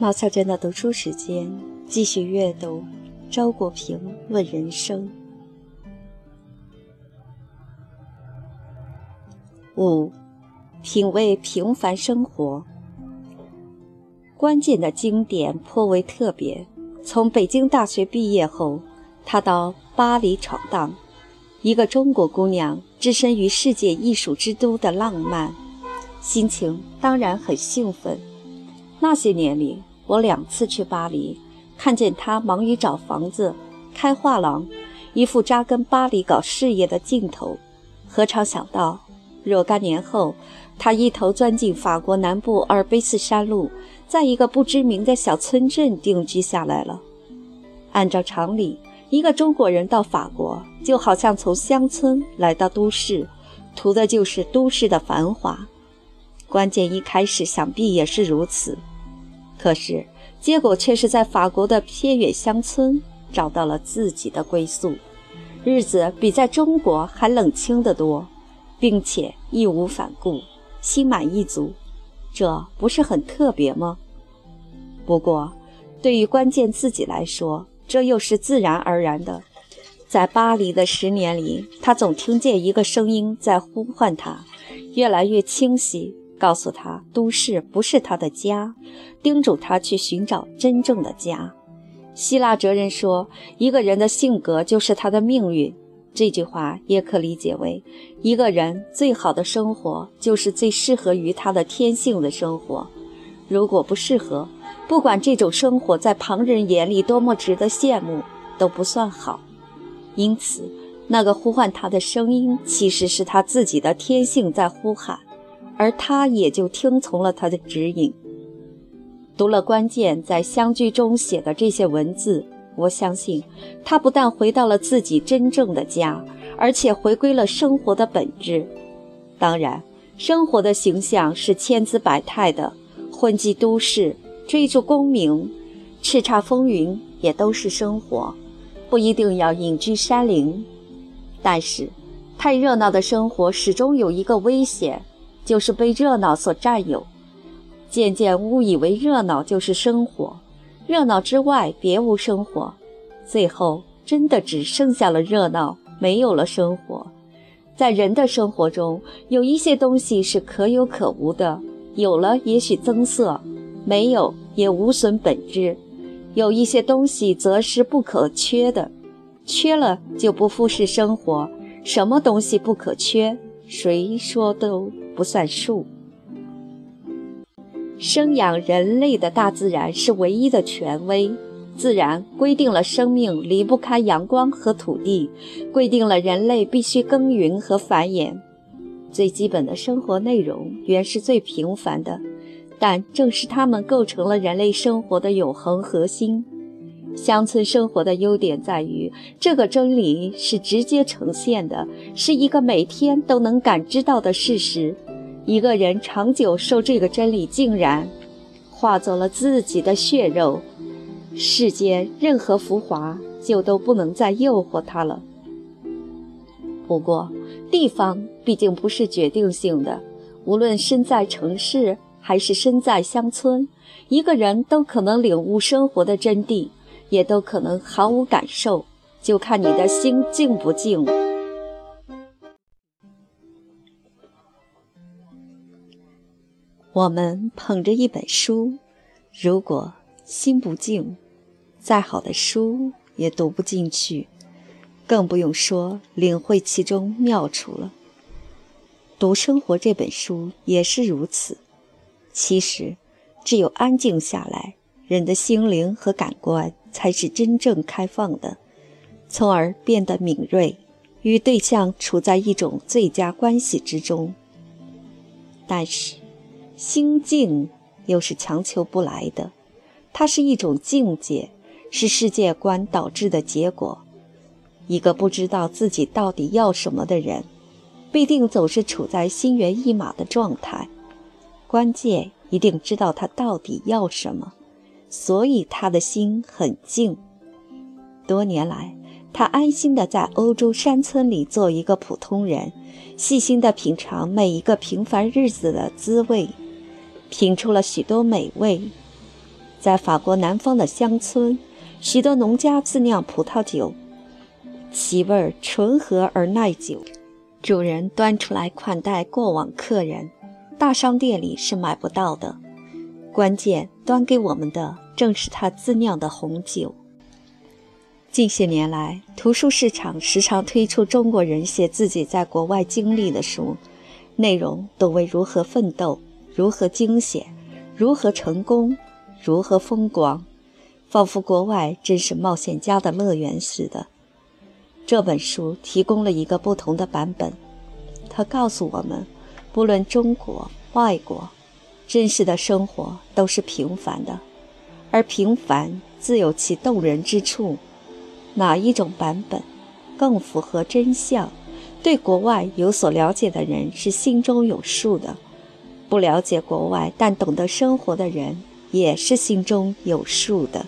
毛小娟的读书时间，继续阅读周国平问人生。五，品味平凡生活。关键的经典颇为特别。从北京大学毕业后，他到巴黎闯荡。一个中国姑娘置身于世界艺术之都的浪漫，心情当然很兴奋。那些年里。我两次去巴黎，看见他忙于找房子、开画廊，一副扎根巴黎搞事业的劲头。何尝想到，若干年后，他一头钻进法国南部阿尔卑斯山路，在一个不知名的小村镇定居下来了。按照常理，一个中国人到法国，就好像从乡村来到都市，图的就是都市的繁华。关键一开始想必也是如此。可是，结果却是在法国的偏远乡村找到了自己的归宿，日子比在中国还冷清得多，并且义无反顾，心满意足，这不是很特别吗？不过，对于关键自己来说，这又是自然而然的。在巴黎的十年里，他总听见一个声音在呼唤他，越来越清晰。告诉他，都市不是他的家，叮嘱他去寻找真正的家。希腊哲人说，一个人的性格就是他的命运。这句话也可理解为，一个人最好的生活就是最适合于他的天性的生活。如果不适合，不管这种生活在旁人眼里多么值得羡慕，都不算好。因此，那个呼唤他的声音，其实是他自己的天性在呼喊。而他也就听从了他的指引，读了关键在相聚中写的这些文字，我相信他不但回到了自己真正的家，而且回归了生活的本质。当然，生活的形象是千姿百态的，混迹都市，追逐功名，叱咤风云，也都是生活，不一定要隐居山林。但是，太热闹的生活始终有一个危险。就是被热闹所占有，渐渐误以为热闹就是生活，热闹之外别无生活，最后真的只剩下了热闹，没有了生活。在人的生活中，有一些东西是可有可无的，有了也许增色，没有也无损本质；有一些东西则是不可缺的，缺了就不复是生活。什么东西不可缺？谁说都。不算数。生养人类的大自然是唯一的权威，自然规定了生命离不开阳光和土地，规定了人类必须耕耘和繁衍。最基本的生活内容原是最平凡的，但正是它们构成了人类生活的永恒核心。乡村生活的优点在于，这个真理是直接呈现的，是一个每天都能感知到的事实。一个人长久受这个真理浸染，化作了自己的血肉，世间任何浮华就都不能再诱惑他了。不过，地方毕竟不是决定性的，无论身在城市还是身在乡村，一个人都可能领悟生活的真谛。也都可能毫无感受，就看你的心静不静。我们捧着一本书，如果心不静，再好的书也读不进去，更不用说领会其中妙处了。读生活这本书也是如此。其实，只有安静下来。人的心灵和感官才是真正开放的，从而变得敏锐，与对象处在一种最佳关系之中。但是，心静又是强求不来的，它是一种境界，是世界观导致的结果。一个不知道自己到底要什么的人，必定总是处在心猿意马的状态。关键一定知道他到底要什么。所以他的心很静。多年来，他安心地在欧洲山村里做一个普通人，细心地品尝每一个平凡日子的滋味，品出了许多美味。在法国南方的乡村，许多农家自酿葡萄酒，其味儿醇和而耐久。主人端出来款待过往客人，大商店里是买不到的。关键端给我们的正是他自酿的红酒。近些年来，图书市场时常推出中国人写自己在国外经历的书，内容都为如何奋斗、如何惊险、如何成功、如何风光，仿佛国外真是冒险家的乐园似的。这本书提供了一个不同的版本，它告诉我们，不论中国、外国，真实的生活都是平凡的，而平凡自有其动人之处。哪一种版本更符合真相？对国外有所了解的人是心中有数的；不了解国外但懂得生活的人也是心中有数的。